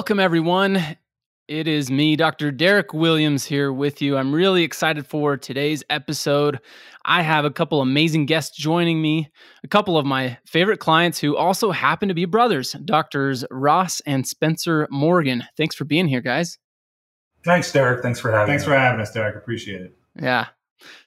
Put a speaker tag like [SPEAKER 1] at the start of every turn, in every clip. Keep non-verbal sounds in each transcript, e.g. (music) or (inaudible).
[SPEAKER 1] Welcome, everyone. It is me, Dr. Derek Williams, here with you. I'm really excited for today's episode. I have a couple amazing guests joining me, a couple of my favorite clients who also happen to be brothers, Doctors Ross and Spenser Morgan. Thanks for being here, guys.
[SPEAKER 2] Thanks, Derek. Thanks for having
[SPEAKER 3] Thanks
[SPEAKER 2] us.
[SPEAKER 3] for having us, Derek. Appreciate it.
[SPEAKER 1] Yeah.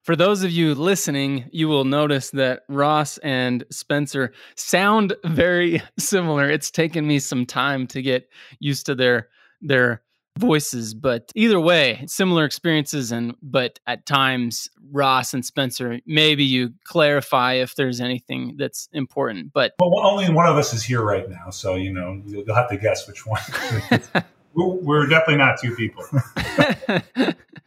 [SPEAKER 1] For those of you listening, you will notice that Ross and Spenser sound (laughs) very similar. It's taken me some time to get used to their their voices, but either way, similar experiences and but at times Ross and Spenser, maybe you clarify if there's anything that's important. But
[SPEAKER 2] Well, only one of us is here right now, so you know you'll have to guess which one. (laughs)
[SPEAKER 3] We're, we're definitely not two people.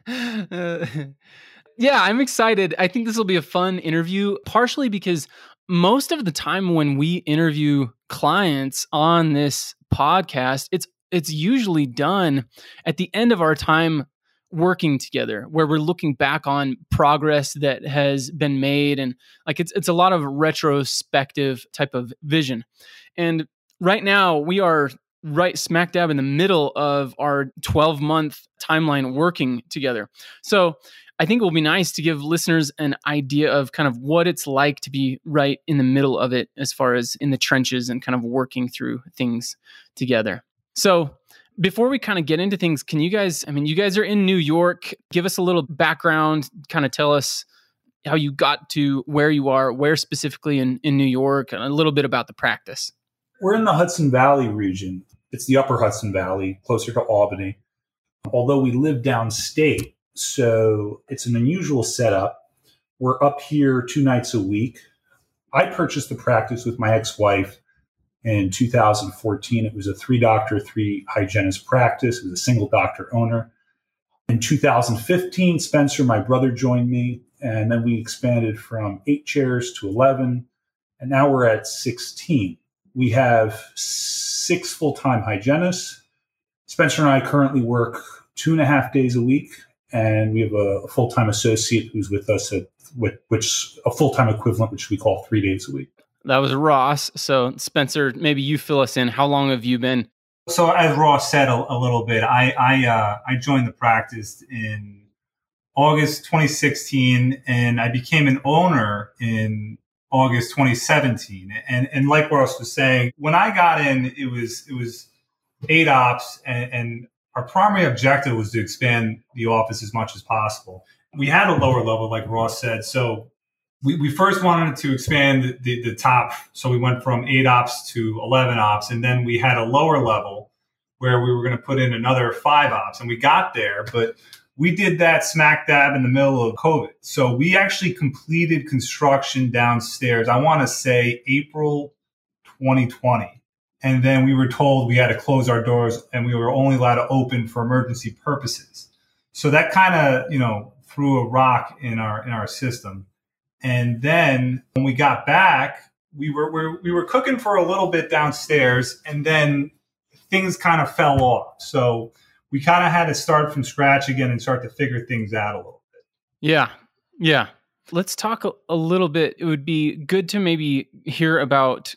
[SPEAKER 1] Uh, (laughs) yeah, I'm excited. I think this will be a fun interview, partially because most of the time when we interview clients on this podcast, it's it's usually done at the end of our time working together where we're looking back on progress that has been made and like it's it's a lot of retrospective type of vision. And right now we are right smack dab in the middle of our 12 month timeline working together. So I think it will be nice to give listeners an idea of kind of what it's like to be right in the middle of it as far as in the trenches and kind of working through things together. So before we kind of get into things, can you guys, I mean, you guys are in New York. Give us a little background, kind of tell us how you got to where you are, where specifically in, in New York, and a little bit about the practice.
[SPEAKER 2] We're in the Hudson Valley region. It's the upper Hudson Valley, closer to Albany. Although we live downstate, so it's an unusual setup. We're up here two nights a week. I purchased the practice with my ex wife in 2014. It was a three doctor, three hygienist practice. It was a single doctor owner. In 2015, Spenser, my brother, joined me, and then we expanded from eight chairs to 11, and now we're at 16. We have six full time hygienists. Spenser and I currently work two and a half days a week, and we have a, full time associate who's with us at which a full time equivalent, which we call three days a week.
[SPEAKER 1] That was Ross. So, Spenser, maybe you fill us in. How long have you been?
[SPEAKER 3] So, as Ross said a, a little bit, I I, uh, I joined the practice in August 2016, and I became an owner in August 2017. And and like Ross was saying, when I got in, it was it was eight ops, and, and our primary objective was to expand the office as much as possible. We had a lower level, like Ross said, so we, we first wanted to expand the, the, top. So we went from eight ops to 11 ops. And then we had a lower level where we were going to put in another five ops. And we got there, but we did that smack dab in the middle of COVID. So we actually completed construction downstairs, I want to say April 2020. And then we were told we had to close our doors and we were only allowed to open for emergency purposes. So that kind of, you know, threw a rock in our in our system. And then when we got back, we were, we were, we were cooking for a little bit downstairs, and then things kind of fell off. So we kind of had to start from scratch again and start to figure things out a little bit.
[SPEAKER 1] Yeah, yeah. Let's talk a little bit. It would be good to maybe hear about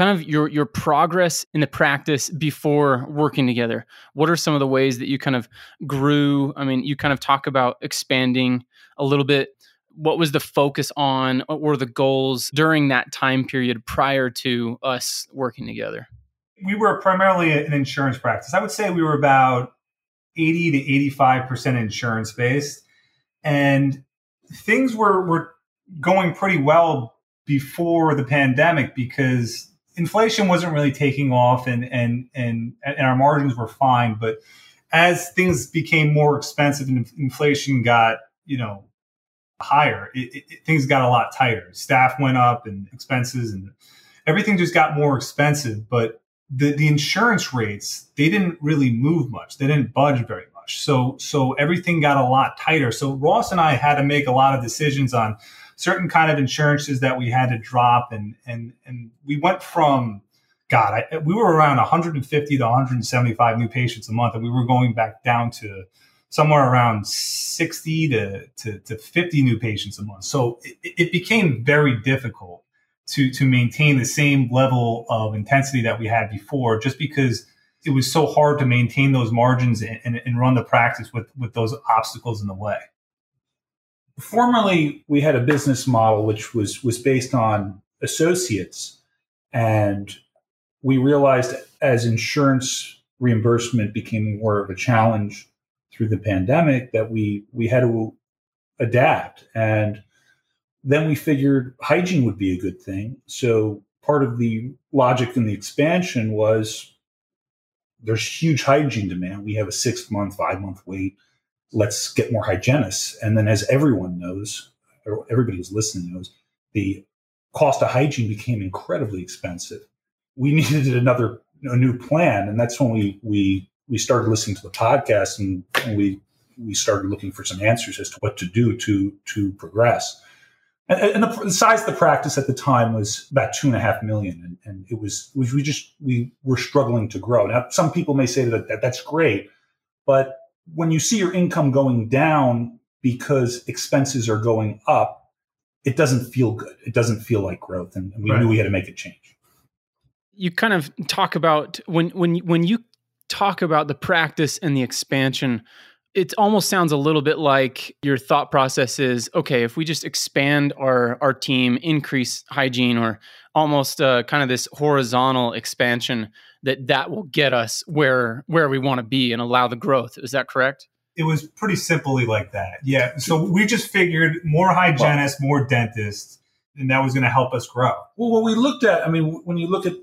[SPEAKER 1] kind of your your progress in the practice before working together. What are some of the ways that you kind of grew? I mean, you kind of talk about expanding a little bit what was the focus on what were the goals during that time period prior to us working together
[SPEAKER 3] we were primarily an insurance practice i would say we were about 80 to 85% insurance based and things were, were going pretty well before the pandemic because inflation wasn't really taking off and, and, and, and our margins were fine but as things became more expensive and inflation got you know higher, it, it, things got a lot tighter. Staff went up and expenses and everything just got more expensive. But the, the insurance rates, they didn't really move much. They didn't budge very much. So, so everything got a lot tighter. So Ross and I had to make a lot of decisions on certain kind of insurances that we had to drop. And, and, and we went from, God, I, we were around 150 to 175 new patients a month. And we were going back down to, somewhere around 60 to, to, to 50 new patients a month. So it, it, became very difficult to, to maintain the same level of intensity that we had before, just because it was so hard to maintain those margins and, and, and run the practice with with those obstacles in the way?
[SPEAKER 2] Formerly, we had a business model which was was based on associates, and we realized as insurance reimbursement became more of a challenge through the pandemic that we we had to adapt. And then we figured hygiene would be a good thing. So part of the logic in the expansion was there's huge hygiene demand. We have a six month five month wait let's get more hygienists and then as everyone knows or everybody who's listening knows the cost of hygiene became incredibly expensive we (laughs) needed another a new plan, and that's when we we we started listening to the podcast and, and we we started looking for some answers as to what to do to to progress. And, and the, the, size of the practice at the time was about two and a half million, and, and it was we just we were struggling to grow. Now, some people may say that, that that's great, but when you see your income going down because expenses are going up, it doesn't feel good. It doesn't feel like growth, and, we right. knew we had to make a change
[SPEAKER 1] you kind of talk about when when when you talk about the practice and the expansion it almost sounds a little bit like your thought process is okay if we just expand our our team increase hygiene or almost uh, kind of this horizontal expansion that that will get us where where we want to be and allow the growth. Is that correct?
[SPEAKER 3] It was pretty simply like that yeah. So we just figured more hygienists more dentists and that was going to help us grow.
[SPEAKER 2] Well what we looked at i mean when you look at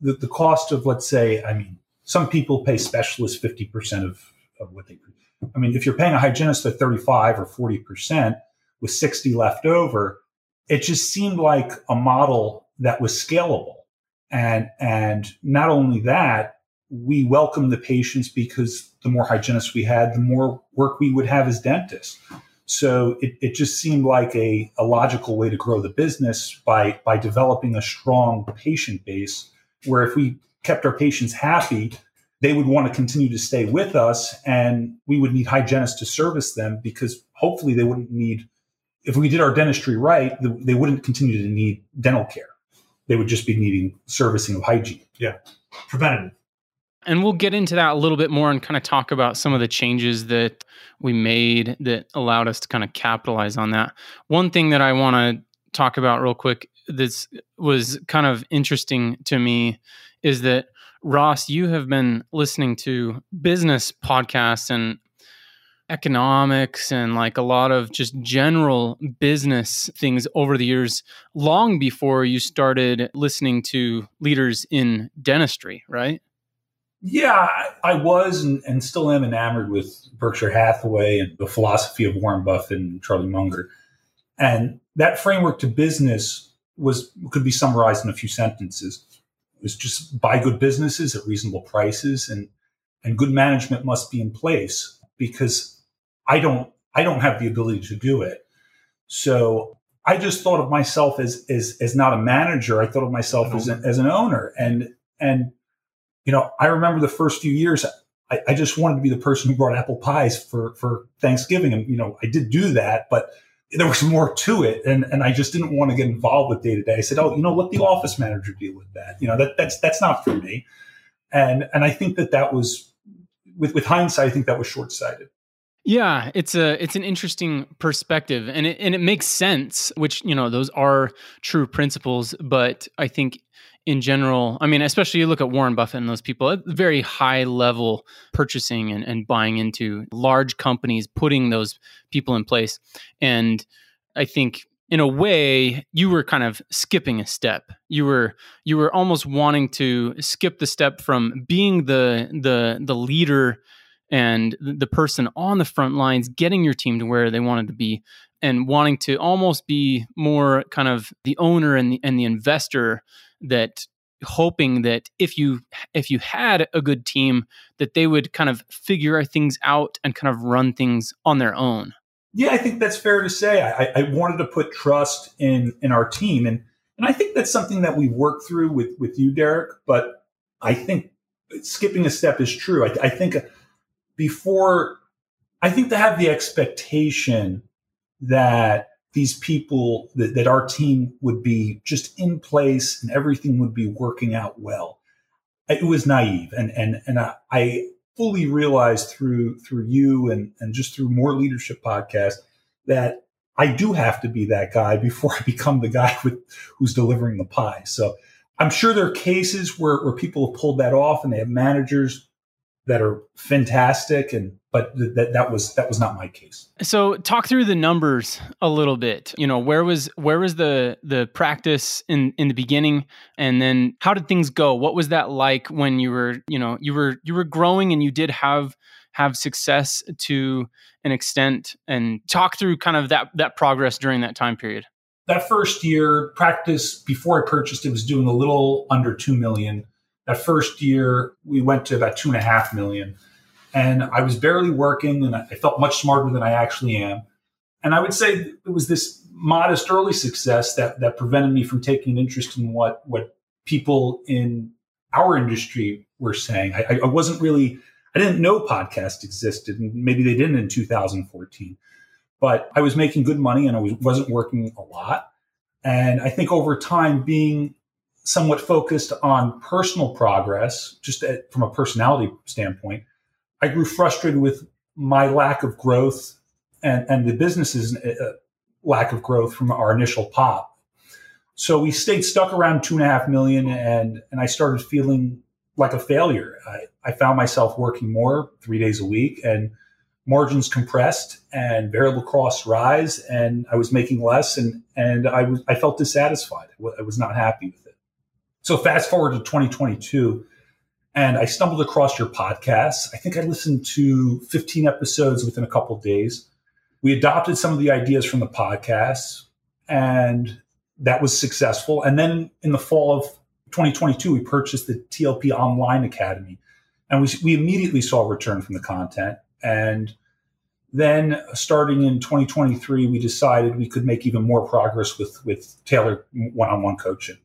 [SPEAKER 2] the, the cost of, let's say, I mean, some people pay specialists 50% of, of what they, I mean, if you're paying a hygienist at 35 or 40% with 60 left over, it just seemed like a model that was scalable. And, and not only that, we welcomed the patients because the more hygienists we had, the more work we would have as dentists. So it, it just seemed like a, a logical way to grow the business by, by developing a strong patient base where if we kept our patients happy, they would want to continue to stay with us and we would need hygienists to service them because hopefully they wouldn't need, if we did our dentistry right, they wouldn't continue to need dental care. They would just be needing servicing of hygiene.
[SPEAKER 3] Yeah. Preventative.
[SPEAKER 1] And we'll get into that a little bit more and kind of talk about some of the changes that we made that allowed us to kind of capitalize on that. One thing that I want to talk about real quick this was kind of interesting to me is that Ross, you have been listening to business podcasts and economics and like a lot of just general business things over the years, long before you started listening to leaders in dentistry, right?
[SPEAKER 2] Yeah, I was and, and still am enamored with Berkshire Hathaway and the philosophy of Warren Buffett and Charlie Munger. And that framework to business was could be summarized in a few sentences. It's just buy good businesses at reasonable prices and and good management must be in place because I don't I don't have the ability to do it. So I just thought of myself as as as not a manager. I thought of myself as an, as an owner. And and you know, I remember the first few years I, I just wanted to be the person who brought apple pies for for Thanksgiving. And you know, I did do that, but there was more to it and, and I just didn't want to get involved with day to day. I said, Oh, you know, let the office manager deal with that. You know, that that's, that's not for me. And, and I think that that was with, with hindsight, I think that was short sighted.
[SPEAKER 1] Yeah, it's a it's an interesting perspective and it and it makes sense, which, you know, those are true principles, but I think in general, I mean, especially you look at Warren Buffett and those people at very high level purchasing and, and buying into large companies, putting those people in place. And I think in a way you were kind of skipping a step you were you were almost wanting to skip the step from being the the the leader and the person on the front lines getting your team to where they wanted to be and wanting to almost be more kind of the owner and the, and the investor that hoping that if you if you had a good team that they would kind of figure things out and kind of run things on their own.
[SPEAKER 2] Yeah i think that's fair to say. I, I wanted to put trust in in our team and and i think that's something that we've worked through with with you derek but i think skipping a step is true. I, I think before i think they have the expectation that these people that, that our team would be just in place and everything would be working out well. it was naive and and and I, I fully realized through through you and and just through more leadership podcast that I do have to be that guy (laughs) before I become the guy with who's delivering the pie. So I'm sure there are cases where, where people have pulled that off and they have managers that are fantastic and but th- that that was that was not my case.
[SPEAKER 1] So talk through the numbers a little bit. You know, where was where was the the practice in in the beginning and then how did things go? What was that like when you were, you know, you were you were growing and you did have have success to an extent and talk through kind of that that progress during that time period.
[SPEAKER 2] That first year practice before I purchased it was doing a little under 2 million. That first year we went to about two and a half million and I was barely working and I felt much smarter than I actually am. And I would say it was this modest early success that, that prevented me from taking an interest in what, what people in our industry were saying. I, I wasn't really, I didn't know podcasts existed and maybe they didn't in 2014, but I was making good money and I was, wasn't working a lot. And I think over time being somewhat focused on personal progress, just at, from a personality standpoint, I grew frustrated with my lack of growth and, and the business's uh, lack of growth from our initial pop. So we stayed stuck around two and a half million, and and I started feeling like a failure. I, I found myself working more three days a week, and margins compressed, and variable costs rise, and I was making less, and and I was I felt dissatisfied. I was not happy. So fast forward to 2022 and I stumbled across your podcast. I think I listened to 15 episodes within a couple days. We adopted some of the ideas from the podcast, and that was successful. And then in the fall of 2022, we purchased the TLP Online Academy, and we, we immediately saw a return from the content. And then starting in 2023, we decided we could make even more progress with, with tailored one on one coaching.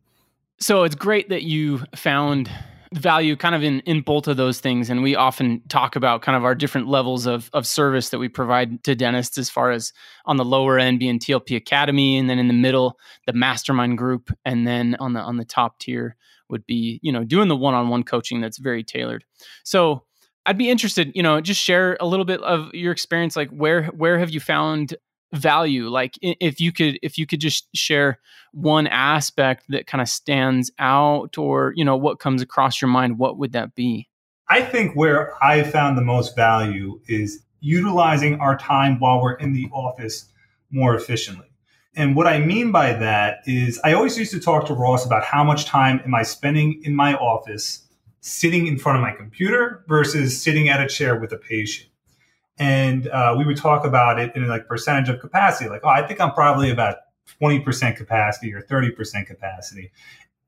[SPEAKER 1] So it's great that you found value kind of in in both of those things. And we often talk about kind of our different levels of of service that we provide to dentists as far as on the lower end being TLP Academy and then in the middle the mastermind group. And then on the on the top tier would be you know doing the one-on-one coaching that's very tailored. So I'd be interested, you know, just share a little bit of your experience. Like, where where have you found value like if you could if you could just share one aspect that kind of stands out or you know what comes across your mind what would that be?
[SPEAKER 3] I think where i found the most value is utilizing our time while we're in the office more efficiently. And what i mean by that is i always used to talk to ross about how much time am i spending in my office sitting in front of my computer versus sitting at a chair with a patient and uh, we would talk about it in like percentage of capacity like oh i think i'm probably about 20% capacity or 30% capacity.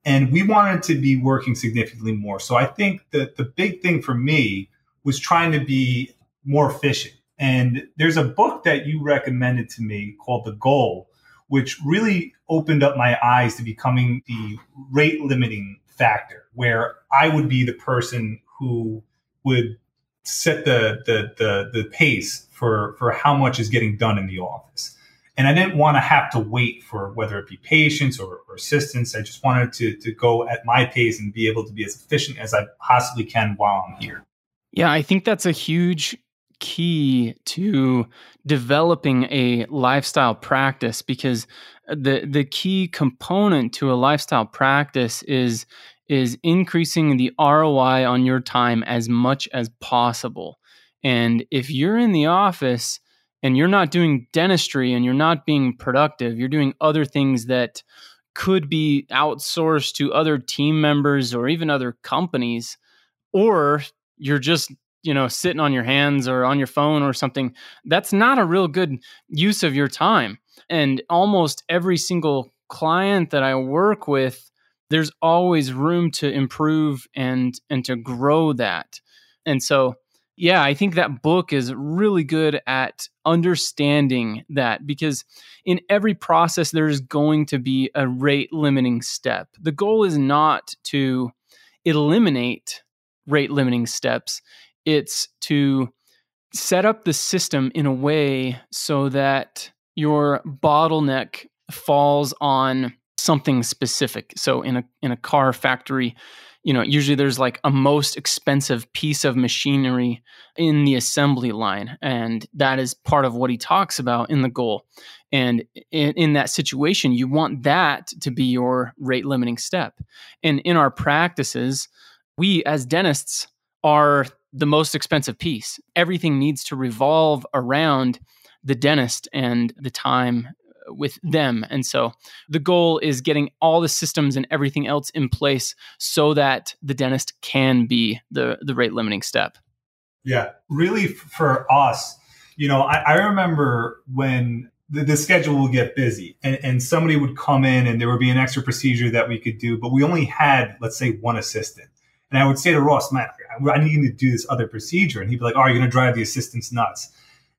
[SPEAKER 3] And we wanted to be working significantly more. So i think that the big thing for me was trying to be more efficient. And there's a book that you recommended to me called the goal which really opened up my eyes to becoming the rate limiting factor where i would be the person who would set the, the the the pace for for how much is getting done in the office. And I didn't want to have to wait for whether it be patients or, or. I just wanted to to go at my pace and be able to be as efficient as I possibly can while I'm here.
[SPEAKER 1] Yeah, I think that's a huge key to developing a lifestyle practice because uh, the the key component to a lifestyle practice is is increasing the ROI on your time as much as possible. And if you're in the office and you're not doing dentistry and you're not being productive, you're doing other things that could be outsourced to other team members or even other companies, or you're just you know sitting on your hands or on your phone or something that's not a real good use of your time and almost every single client that i work with there's always room to improve and and to grow that. And so yeah, I think that book is really good at understanding that because in every process there's going to be a rate limiting step. The goal is not to eliminate rate limiting steps. It's to set up the system in a way so that your bottleneck falls on something specific. So in a in a car factory, you know, usually there's like a most expensive piece of machinery in the assembly line. And that is part of what he talks about in the goal. And in, in, that situation, you want that to be your rate limiting step. And in our practices, we as dentists are the most expensive piece. Everything needs to revolve around the dentist and the time with them. And so the goal is getting all the systems and everything else in place so that the dentist can be the, the rate limiting step.
[SPEAKER 3] Yeah, really for us, you know, I, I remember when the, the, schedule will get busy and, and somebody would come in and there would be an extra procedure that we could do, but we only had, let's say, one assistant. And I would say to Ross, man, I need to do this other procedure. And he'd be like, oh, you're going to drive the assistants nuts.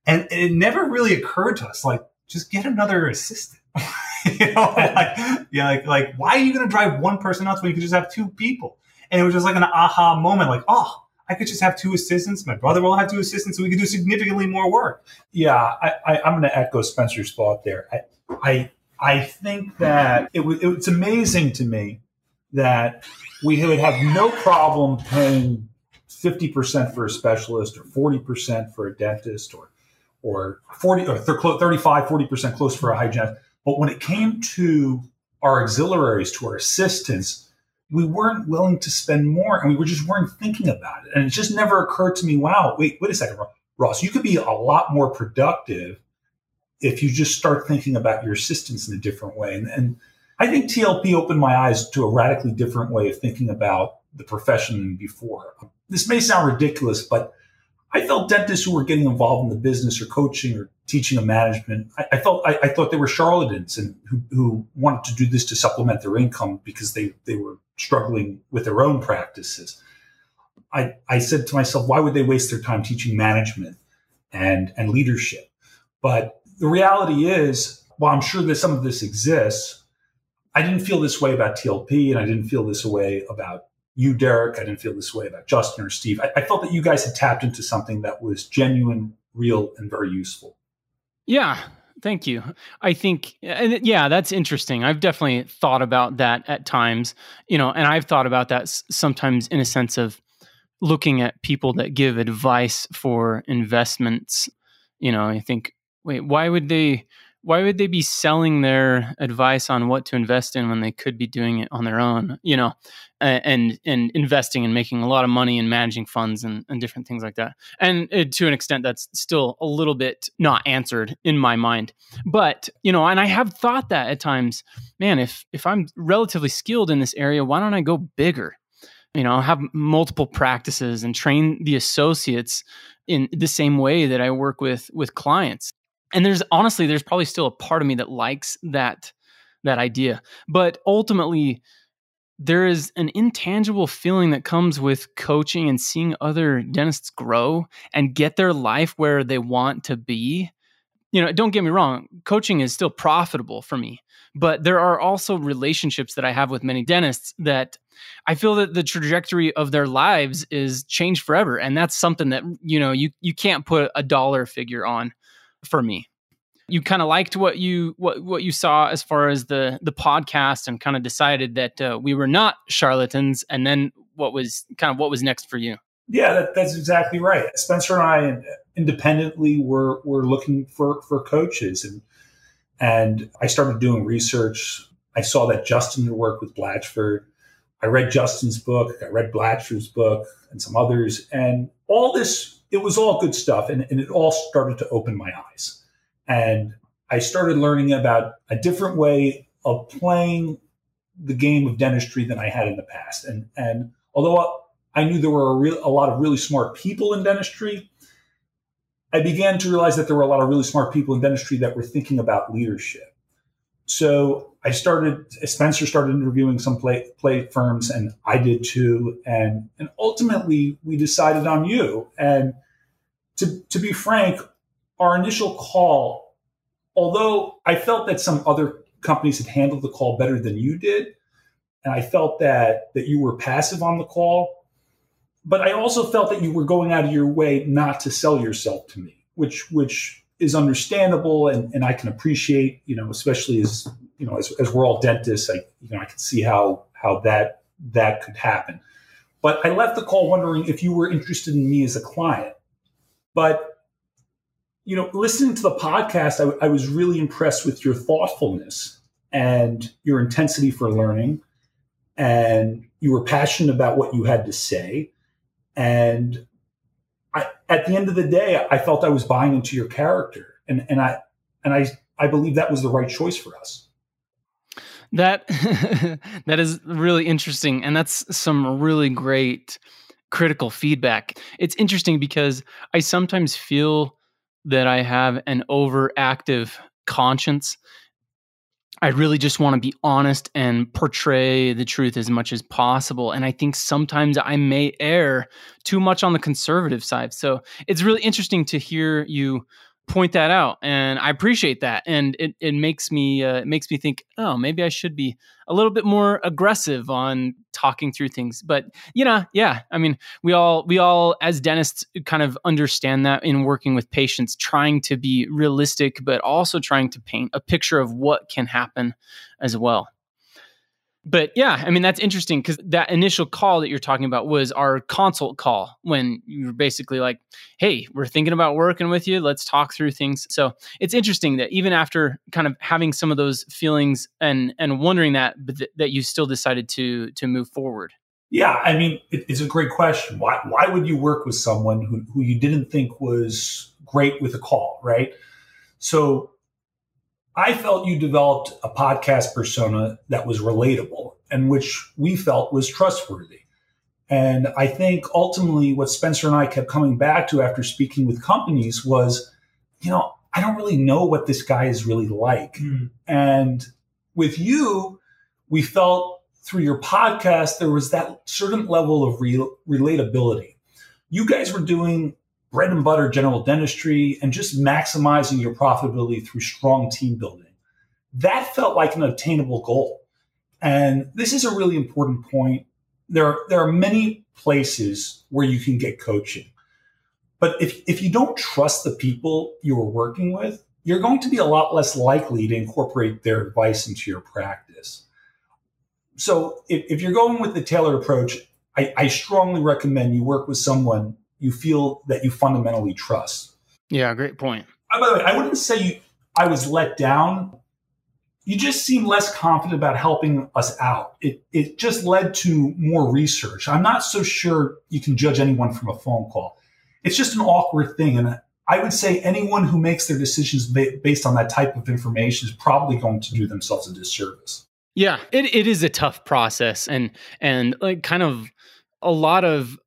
[SPEAKER 3] And it never really occurred to us, like, just get another assistant. (laughs) you know, like, yeah, like, like, why are you going to drive one person nuts when you could just have two people? And it was just like an aha moment, like, oh, I could just have two assistants. My brother will have two assistants, so we could do significantly more work.
[SPEAKER 2] Yeah, I, I, am going to echo Spenser's thought there. I, I, I think that it was, it's amazing to me that we would have no problem paying 50% for a specialist or 40% for a dentist or or 40 or 35 40% close for a hygienist but when it came to our auxiliaries to our assistants we weren't willing to spend more and we were just weren't thinking about it. And it just never occurred to me wow wait wait a second ross you could be a lot more productive if you just start thinking about your assistants in a different way. And, and i think tlp opened my eyes to a radically different way of thinking about the profession than before. This may sound ridiculous but I felt dentists who were getting involved in the business or coaching or teaching of management, I, I felt I, I, thought they were charlatans and who, who, wanted to do this to supplement their income because they, they were struggling with their own practices. I, I said to myself, why would they waste their time teaching management and, and leadership? But the reality is, while I'm sure that some of this exists, I didn't feel this way about TLP and I didn't feel this way about you, Derek. I didn't feel this way about Justin or Steve. I, I, felt that you guys had tapped into something that was genuine, real, and very useful.
[SPEAKER 1] Yeah. Thank you. I think, and yeah, that's interesting. I've definitely thought about that at times, you know, and I've thought about that sometimes in a sense of looking at people that give advice for investments. You know, I think, wait, why would they? Why would they be selling their advice on what to invest in when they could be doing it on their own you know and and investing and making a lot of money and managing funds and, and different things like that? And uh, to an extent that's still a little bit not answered in my mind. But you know and i have thought that at times man if if i'm relatively skilled in this area why don't i go bigger? You know have multiple practices and train the associates in the same way that i work with with clients and there's honestly there's probably still a part of me that likes that that idea but ultimately there is an intangible feeling that comes with coaching and seeing other dentists grow and get their life where they want to be. You know don't get me wrong coaching is still profitable for me but there are also relationships that i have with many dentists that i feel that the trajectory of their lives is changed forever and that's something that you know you you can't put a dollar figure on for me. You kind of liked what you what what you saw as far as the the podcast, and kind of decided that uh, we were not charlatans. And then what was kind of what was next for you?
[SPEAKER 2] Yeah, that, that's exactly right. Spenser and I independently were were looking for for coaches, and and I started doing research. I saw that Justin had worked with Blatchford. I read Justin's book. I read Blatchford's book and some others, and all this it was all good stuff and, and it all started to open my eyes. And i started learning about a different way of playing the game of dentistry than i had in the past. And and although i knew there were a, real, a lot of really smart people in dentistry i began to realize that there were a lot of really smart people in dentistry that were thinking about leadership so I started, Spenser started interviewing some play, play firms and I did too. And, and ultimately we decided on you. And to, to be frank, our initial call, although I felt that some other companies had handled the call better than you did, and I felt that, that you were passive on the call, but I also felt that you were going out of your way not to sell yourself to me, which, which is understandable and, and I can appreciate, you know, especially as you know, as, as we're all dentists, I, you know, I can see how, how that, that could happen. But I left the call wondering if you were interested in me as a client. But, you know, listening to the podcast, I, I was really impressed with your thoughtfulness and your intensity for learning. And you were passionate about what you had to say. And I, at the end of the day, I felt I was buying into your character. And, and I, and I, I believe that was the right choice for us.
[SPEAKER 1] That (laughs) that is really interesting, and that's some really great critical feedback. It's interesting because I sometimes feel that I have an overactive conscience. I really just want to be honest and portray the truth as much as possible. And I think sometimes I may err too much on the conservative side. So it's really interesting to hear you point that out and i appreciate that and it, it makes me uh, it makes me think oh maybe i should be a little bit more aggressive on talking through things. But you know yeah i mean we all we all as dentists kind of understand that in working with patients trying to be realistic but also trying to paint a picture of what can happen as well but yeah, I mean that's interesting because that initial call that you're talking about was our consult call when you were basically like, "Hey, we're thinking about working with you. Let's talk through things." So it's interesting that even after kind of having some of those feelings and and wondering that, but th- that you still decided to to move forward.
[SPEAKER 2] Yeah, I mean it, it's a great question. Why why would you work with someone who who you didn't think was great with a call, right? So I felt you developed a podcast persona that was relatable and which we felt was trustworthy. And I think ultimately what Spenser and I kept coming back to after speaking with companies was, you know, I don't really know what this guy is really like. Mm. And with you, we felt through your podcast, there was that certain level of re- relatability. You guys were doing bread and butter general dentistry and just maximizing your profitability through strong team building. That felt like an attainable goal. And this is a really important point. There are, there are many places where you can get coaching. But if, if you don't trust the people you are working with, you're going to be a lot less likely to incorporate their advice into your practice. So if, if you're going with the tailored approach, I, I strongly recommend you work with someone you feel that you fundamentally trust.
[SPEAKER 1] Yeah, great point.
[SPEAKER 2] Uh, by the way, I wouldn't say you, I was let down. You just seem less confident about helping us out. It, it just led to more research. I'm not so sure you can judge anyone from a phone call. It's just an awkward thing. And I would say anyone who makes their decisions ba- based on that type of information is probably going to do themselves a disservice.
[SPEAKER 1] Yeah, it, it is a tough process and and like kind of a lot of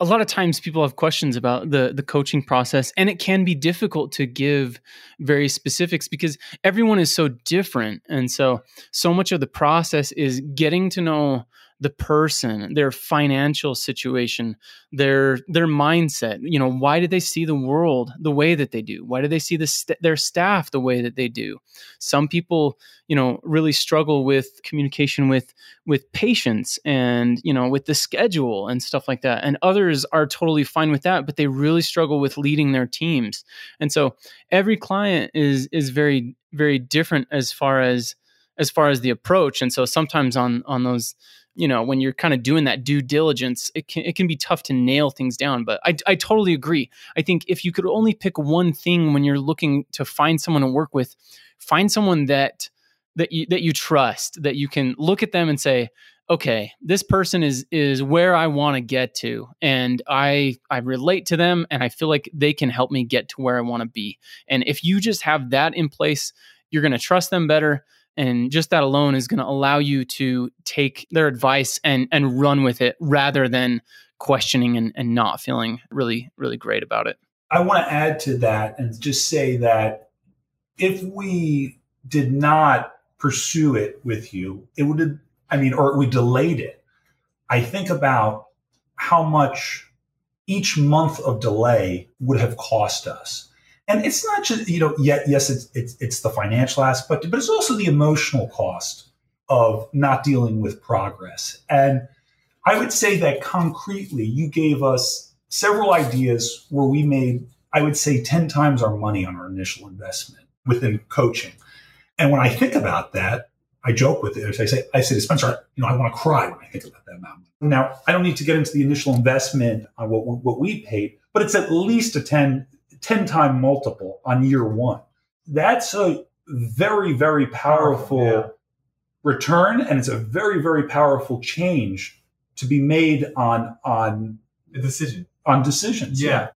[SPEAKER 1] a lot of times people have questions about the the coaching process and it can be difficult to give very specifics because everyone is so different. And so so much of the process is getting to know the person, their financial situation, their their mindset. You know, why do they see the world the way that they do? Why do they see the st- their staff the way that they do? Some people, you know, really struggle with communication with with patients and you know with the schedule and stuff like that. And others are totally fine with that, but they really struggle with leading their teams. And so every client is is very very different as far as as far as the approach. And so sometimes on on those you know when you're kind of doing that due diligence it can, it can be tough to nail things down but I, I totally agree. I think if you could only pick one thing when you're looking to find someone to work with find someone that that you that you trust that you can look at them and say okay this person is is where i want to get to and i i relate to them and i feel like they can help me get to where i want to be. And if you just have that in place you're going to trust them better and just that alone is going to allow you to take their advice and and run with it rather than questioning and, and not feeling really really great about it.
[SPEAKER 2] I want to add to that and just say that if we did not pursue it with you it would have i mean or we delayed it i think about how much each month of delay would have cost us and it's not just you know yet yes it's it's it's the financial aspect but it's also the emotional cost of not dealing with progress and i would say that concretely you gave us several ideas where we made i would say 10 times our money on our initial investment within coaching and when i think about that I joke with it. I say, I say to Spenser, you know, I want to cry when I think about that amount. Now, I don't need to get into the initial investment on what, what we paid, but it's at least a 10, 10 time multiple on year one. That's a very, very powerful yeah. return. And it's a very, very powerful change to be made on, on
[SPEAKER 3] a decision,
[SPEAKER 2] on decisions.
[SPEAKER 3] Yeah. yeah.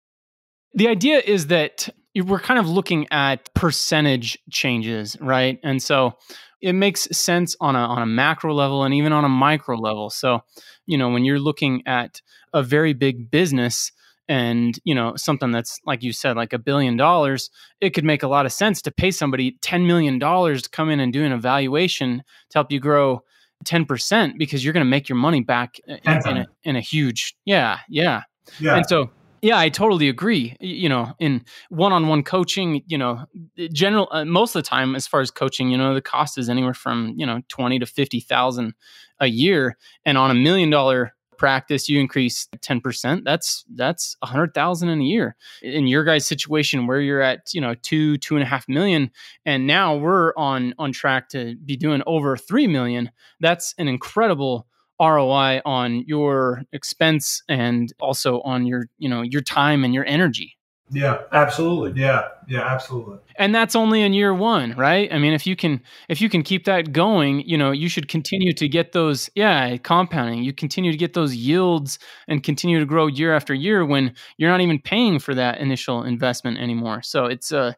[SPEAKER 1] The idea is that we're kind of looking at percentage changes, right? And so it makes sense on a on a macro level and even on a micro level. So, you know, when you're looking at a very big business and, you know, something that's like you said like a billion dollars, it could make a lot of sense to pay somebody 10 million dollars to come in and do an evaluation to help you grow 10% because you're going to make your money back in, in, a, in a huge yeah, yeah. Yeah. And so yeah, I totally agree. You know, in one-on-one coaching, you know, general uh, most of the time, as far as coaching, you know, the cost is anywhere from you know twenty to fifty thousand a year, and on a million-dollar practice, you increase ten percent. That's that's a hundred thousand in a year. In your guys' situation, where you're at, you know, two two and a half million, and now we're on on track to be doing over three million. That's an incredible ROI on your expense and also on your, you know, your time and your energy.
[SPEAKER 3] Yeah, absolutely. Yeah, yeah, absolutely.
[SPEAKER 1] And that's only in year 1, right? I mean, if you can if you can keep that going, you know, you should continue to get those yeah, compounding. You continue to get those yields and continue to grow year after year when you're not even paying for that initial investment anymore. So it's uh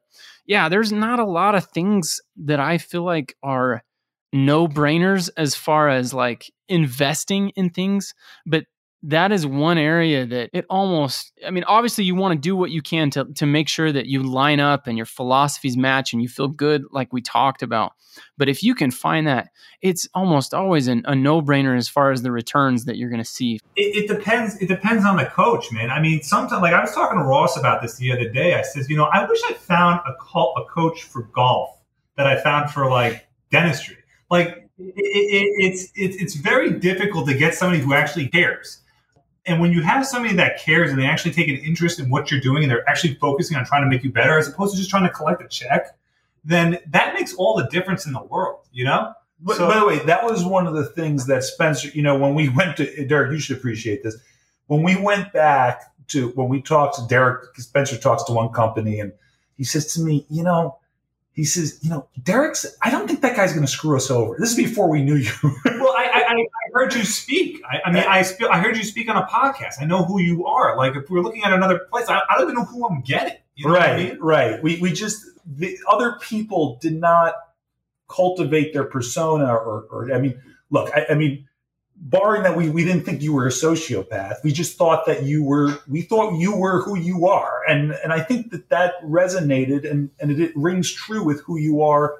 [SPEAKER 1] yeah, there's not a lot of things that I feel like are no brainers as far as like investing in things, but that is one area that it almost i mean obviously you want to do what you can to, to make sure that you line up and your philosophies match and you feel good like we talked about. But if you can find that it's almost always an, a no-brainer as far as the returns that you're going to see.
[SPEAKER 3] It, it, depends it depends on the coach man. I mean sometimes like i was talking to ross about this the other day. I says you know i wish i found a, call, a coach for golf that i found for like dentistry. Like it, it, it's it's very difficult to get somebody who actually cares. And when you have somebody that cares and they actually take an interest in what you're doing and they're actually focusing on trying to make you better as opposed to just trying to collect a check, then that makes all the difference in the world, you know?
[SPEAKER 2] But, so, by the way, that was one of the things that Spenser, you know, when we (laughs) went to Derek, you should appreciate this. When we went back to when we talked to Derek, Spenser talks to one company and he says to me, you know, he says, you know, Derek's, I don't think that guy's going to screw us over. This is before we knew you. (laughs)
[SPEAKER 3] I, I, heard you speak. I, I mean, I, sp- I heard you speak on a podcast. I know who you are. Like, if we're looking at another place, I, I don't even know who I'm getting.
[SPEAKER 2] You know right, mean? right. We, we just, the other people did not cultivate their persona or, or I mean, look, I, I mean, barring that we, we didn't think you were a sociopath we just thought that you were we thought you were who you are and and i think that that resonated and and it, it rings true with who you are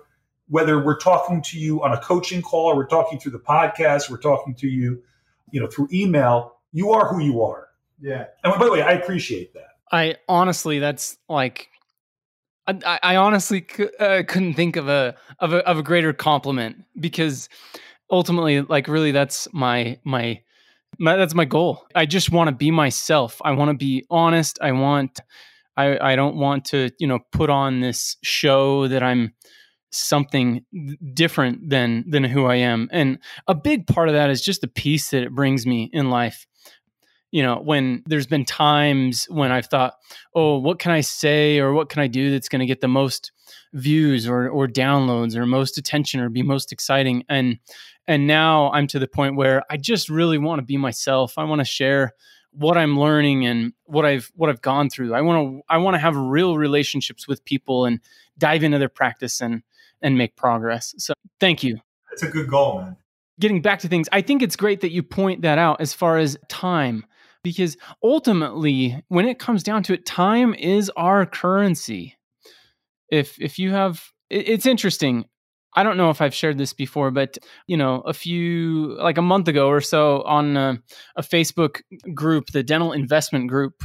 [SPEAKER 2] whether we're talking to you on a coaching call or we're talking through the podcast we're talking to you you know through email you are who you are
[SPEAKER 3] yeah
[SPEAKER 2] and by the way i appreciate that
[SPEAKER 1] i honestly that's like I, I honestly uh, couldn't think of a, of a of a greater compliment because ultimately like really that's my my my, that's my goal. I just want to be myself. I want to be honest. I want I I don't want to, you know, put on this show that I'm something different than than who I am. And a big part of that is just the peace that it brings me in life. You know, when there's been times when I've thought, "Oh, what can I say or what can I do that's going to get the most views or or downloads or most attention or be most exciting?" And and now I'm to the point where I just really want to be myself. I want to share what I'm learning and what I've what I've gone through. I want to I want to have real relationships with people and dive into their practice and and make progress. So thank you.
[SPEAKER 3] It's a good goal, man.
[SPEAKER 1] Getting back to things, I think it's great that you point that out as far as time because ultimately when it comes down to it time is our currency. If if you have it's interesting I don't know if I've shared this before, but you know, a few like a month ago or so on a, a Facebook group, the Dental Investment Group,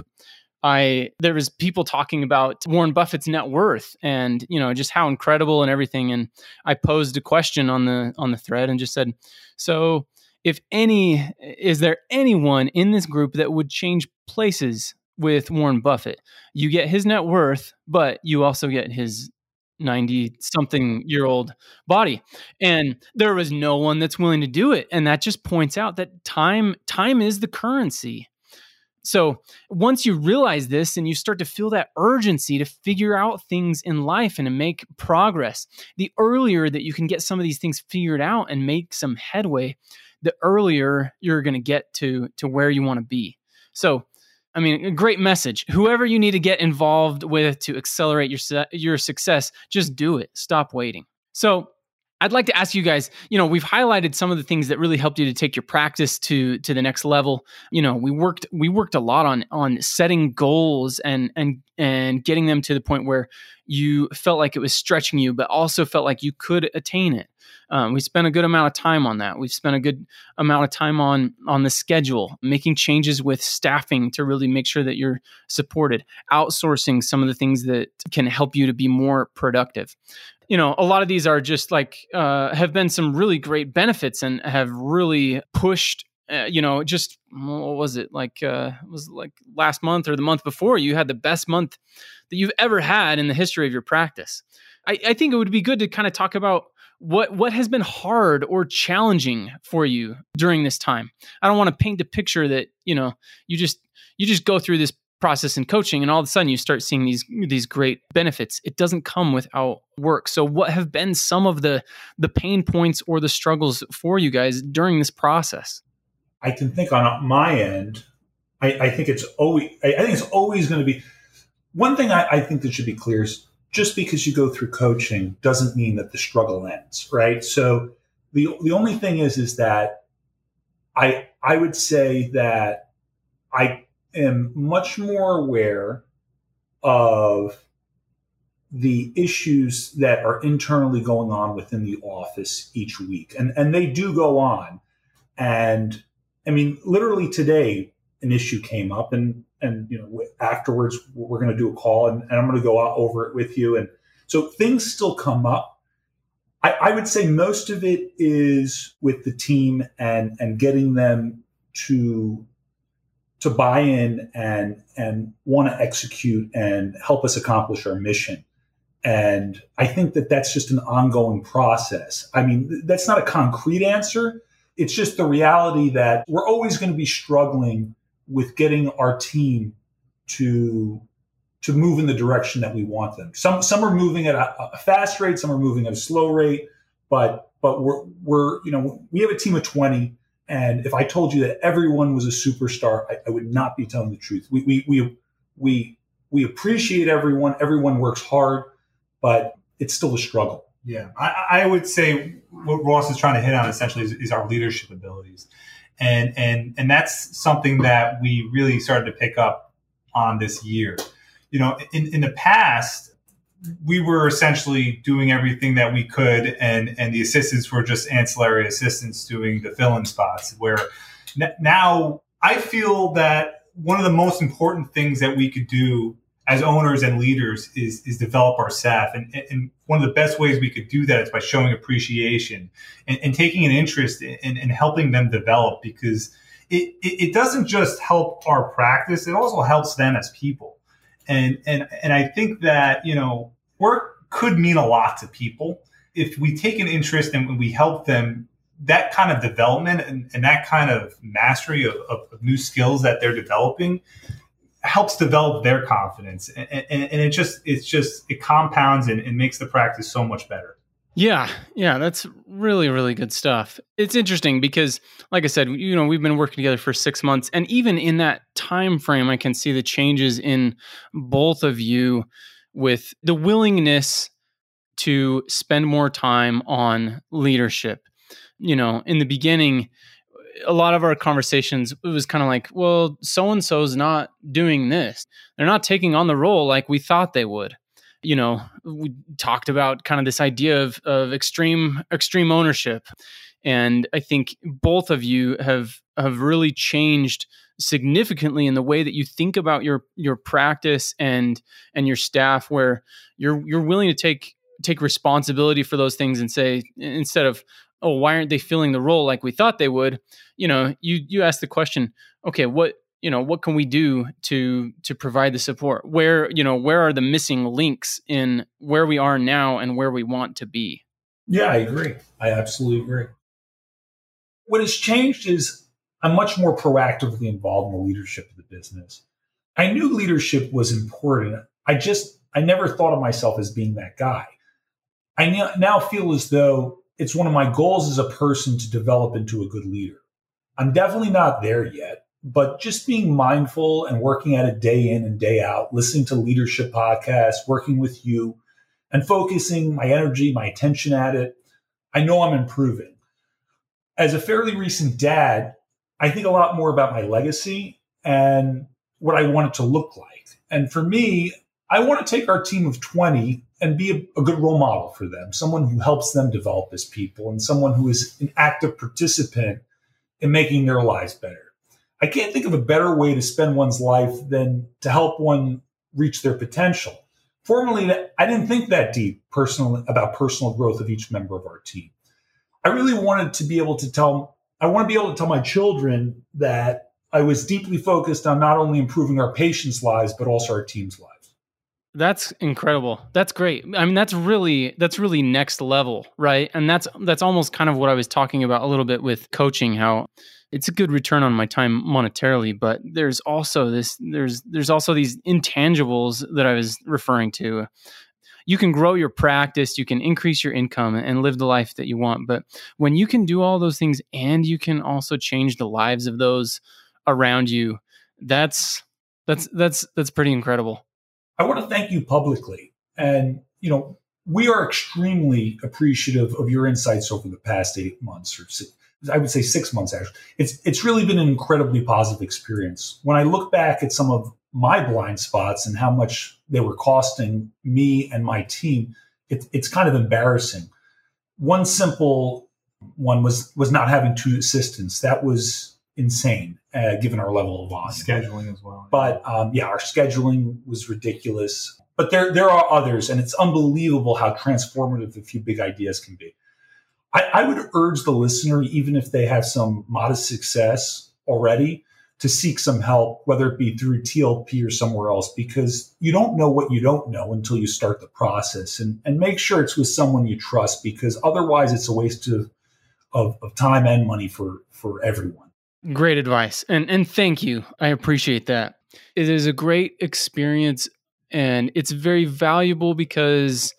[SPEAKER 1] I there was people talking about Warren Buffett's net worth and you know just how incredible and everything. And I posed a question on the on the thread and just said, so if any, is there anyone in this group that would change places with Warren Buffett? You get his net worth, but you also get his 90 something year old body and there was no one that's willing to do it and that just points out that time time is the currency so once you realize this and you start to feel that urgency to figure out things in life and to make progress the earlier that you can get some of these things figured out and make some headway the earlier you're going to get to to where you want to be so I mean, a great message. Whoever you need to get involved with to accelerate your your success, just do it. Stop waiting. So, I'd like to ask you guys, you know, we've highlighted some of the things that really helped you to take your practice to to the next level. You know, we worked we worked a lot on on setting goals and and and getting them to the point where you felt like it was stretching you, but also felt like you could attain it. Um, we spent a good amount of time on that. We've spent a good amount of time on on the schedule, making changes with staffing to really make sure that you're supported, outsourcing some of the things that can help you to be more productive. You know, a lot of these are just like uh, have been some really great benefits and have really pushed uh, you know, just what was it like? Uh, it was like last month or the month before you had the best month that you've ever had in the history of your practice. I, I think it would be good to kind of talk about what what has been hard or challenging for you during this time i don't want to paint the picture that you know you just you just go through this process and coaching and all of a sudden you start seeing these these great benefits. It doesn't come without work. So what have been some of the the pain points or the struggles for you guys during this process?
[SPEAKER 2] I can think on my end i, I think it's always i think it's always going to be one thing I, I think that should be clear is just because you go through coaching doesn't mean that the struggle ends, right? So the the only thing is is that I I would say that I am much more aware of the issues that are internally going on within the office each week. And and they do go on. And I mean, literally today, an issue came up and and you know afterwards we're going to do a call and, and i'm going to go out over it with you and so things still come up I, I, would say most of it is with the team and and getting them to to buy in and and want to execute and help us accomplish our mission. And i think that that's just an ongoing process. I mean that's not a concrete answer. It's just the reality that we're always going to be struggling with getting our team to to move in the direction that we want them. Some some are moving at a, a, fast rate, some are moving at a slow rate, but but we're we're you know we have a team of twenty, and if I told you that everyone was a superstar, I, I would not be telling the truth. We we we we we appreciate everyone. Everyone works hard, but it's still a struggle.
[SPEAKER 3] Yeah, I, I would say what Ross is trying to hit on essentially is, is our leadership abilities and and and that's something that we really started to pick up on this year. You know, in in the past, we were essentially doing everything that we could, and and the assistants were just ancillary assistants doing the fill-in spots. Where n- now I feel that one of the most important things that we could do as owners and leaders is is develop our staff and, and one of the best ways we could do that is by showing appreciation and, and taking an interest in, in, helping them develop because it, it, it doesn't just help our practice it also helps them as people and and and i think that you know work could mean a lot to people. If we take an interest and we help them that kind of development and, and that kind of mastery of, of, new skills that they're developing helps develop their confidence. And, and, and, it just it's just it compounds and, and makes the practice so much better
[SPEAKER 1] yeah yeah that's really really good stuff. It's interesting because like i said you know we've been working together for six months and even in that time frame i can see the changes in both of you with the willingness to spend more time on leadership. You know in the beginning a lot of our conversations it was kind of like well so and so's not doing this. They're not taking on the role like we thought they would you know we talked about kind of this idea of of extreme extreme ownership. And i think both of you have have really changed significantly in the way that you think about your your practice and and your staff where you're you're willing to take take responsibility for those things and say instead of oh why aren't they filling the role like we thought they would? You know you you ask the question okay what you know what can we do to to provide the support? Where you know where are the missing links in where we are now and where we want to be?
[SPEAKER 2] Yeah i agree. I absolutely agree. What has changed is i'm much more proactively involved in the leadership of the business. I knew leadership was important. I just i never thought of myself as being that guy. I now feel as though it's one of my goals as a person to develop into a good leader. I'm definitely not there yet but just being mindful and working at it day in and day out, listening to leadership podcasts, working with you, and focusing my energy, my attention at it, I know I'm improving. As a fairly recent dad, I think a lot more about my legacy and what I want it to look like. And for me, I want to take our team of 20 and be a, a, good role model for them, someone who helps them develop as people and someone who is an active participant in making their lives better. I can't think of a better way to spend one's life than to help one reach their potential. Formerly, I didn't think that deep personally about personal growth of each member of our team. I really wanted to be able to tell, I want to be able to tell my children that I was deeply focused on not only improving our patients' lives, but also our team's lives.
[SPEAKER 1] That's incredible. That's great. I mean, that's really that's really next level, right? And that's that's almost kind of what I was talking about a little bit with coaching. How it's a good return on my time monetarily but there's also this there's there's also these intangibles that i was referring to you can grow your practice you can increase your income and live the life that you want but when you can do all those things and you can also change the lives of those around you that's that's that's that's pretty incredible
[SPEAKER 2] i want to thank you publicly and you know we are extremely appreciative of your insights over the past eight months or six, I would say six months actually. It's it's really been an incredibly positive experience. When I look back at some of my blind spots and how much they were costing me and my team, it, it's kind of embarrassing. One simple one was was not having two assistants. That was insane, uh, given our level of volume.
[SPEAKER 3] Scheduling as well.
[SPEAKER 2] But um, yeah, our scheduling was ridiculous. But there there are others, and it's unbelievable how transformative a few big ideas can be. I, I would urge the listener, even if they have some modest success already, to seek some help, whether it be through TLP or somewhere else, because you don't know what you don't know until you start the process. And, and make sure it's with someone you trust, because otherwise it's a waste of, of, of time and money for, for everyone.
[SPEAKER 1] Great advice. And, and thank you. I appreciate that. It is a great experience and it's very valuable because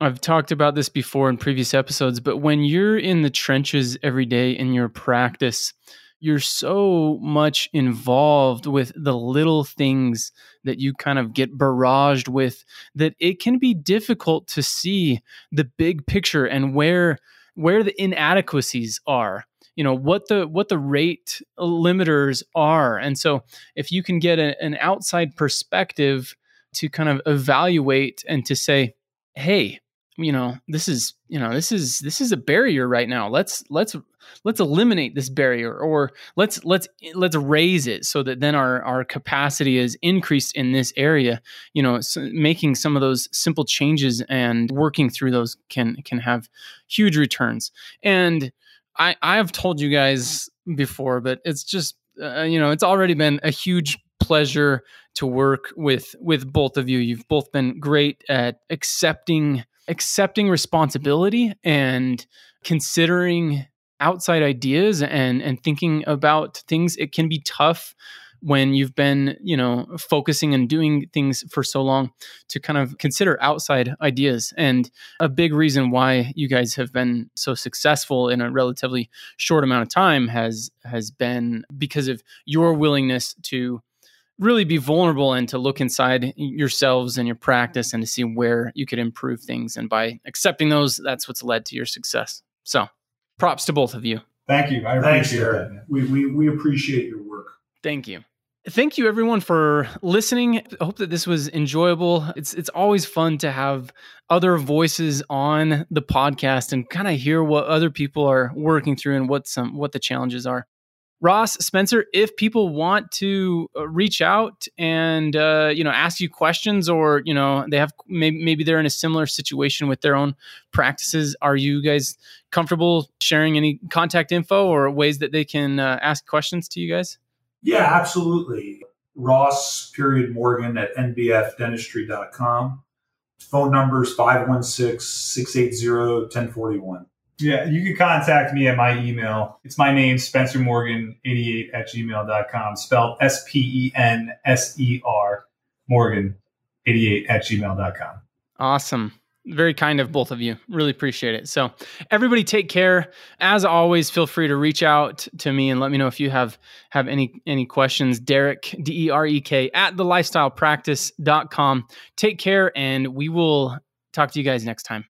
[SPEAKER 1] I've talked about this before in previous episodes, but when you're in the trenches every day in your practice, you're so much involved with the little things that you kind of get barraged with that it can be difficult to see the big picture and where where the inadequacies are you know what the what the rate limiters are. And so if you can get a, an outside perspective to kind of evaluate and to say hey you know this is you know this is this is a barrier right now. Let's let's let's eliminate this barrier or let's let's let's raise it so that then our our capacity is increased in this area. You know so making some of those simple changes and working through those can can have huge returns. And i i have told you guys before but it's just uh, you know it's already been a huge pleasure to work with with both of you. You've both been great at accepting accepting responsibility and considering outside ideas and and thinking about things. It can be tough when you've been you know focusing and doing things for so long to kind of consider outside ideas and a big reason why you guys have been so successful in a relatively short amount of time has has been because of your willingness to really be vulnerable and to look inside yourselves and your practice and to see where you could improve things. And by accepting those, that's what's led to your success. So props to both of you.
[SPEAKER 3] Thank you. I appreciate that.
[SPEAKER 2] We, we, we appreciate your work.
[SPEAKER 1] Thank you. Thank you everyone for listening. I hope that this was enjoyable. It's it's always fun to have other voices on the podcast and kind of hear what other people are working through and what some what the challenges are. Ross Spenser, if people want to uh, reach out and uh, you know ask you questions, or you know they have maybe, maybe they're in a similar situation with their own practices, are you guys comfortable sharing any contact info or ways that they can uh, ask questions to you guys?
[SPEAKER 2] Yeah, absolutely. Ross period Morgan at nbfdentistry.com. Phone number is 516 680 1041.
[SPEAKER 3] Yeah, you can contact me at my email. It's my name, Spenser Morgan, 88 at gmail.com, spelled S P E N S E R Morgan, 88 at gmail.com.
[SPEAKER 1] Awesome. Very kind of both of you. Really appreciate it. So, everybody take care. As always, feel free to reach out to me and let me know if you have have any any questions. Derek D E R E K at the lifestylepractice.com. Take care and we will talk to you guys next time.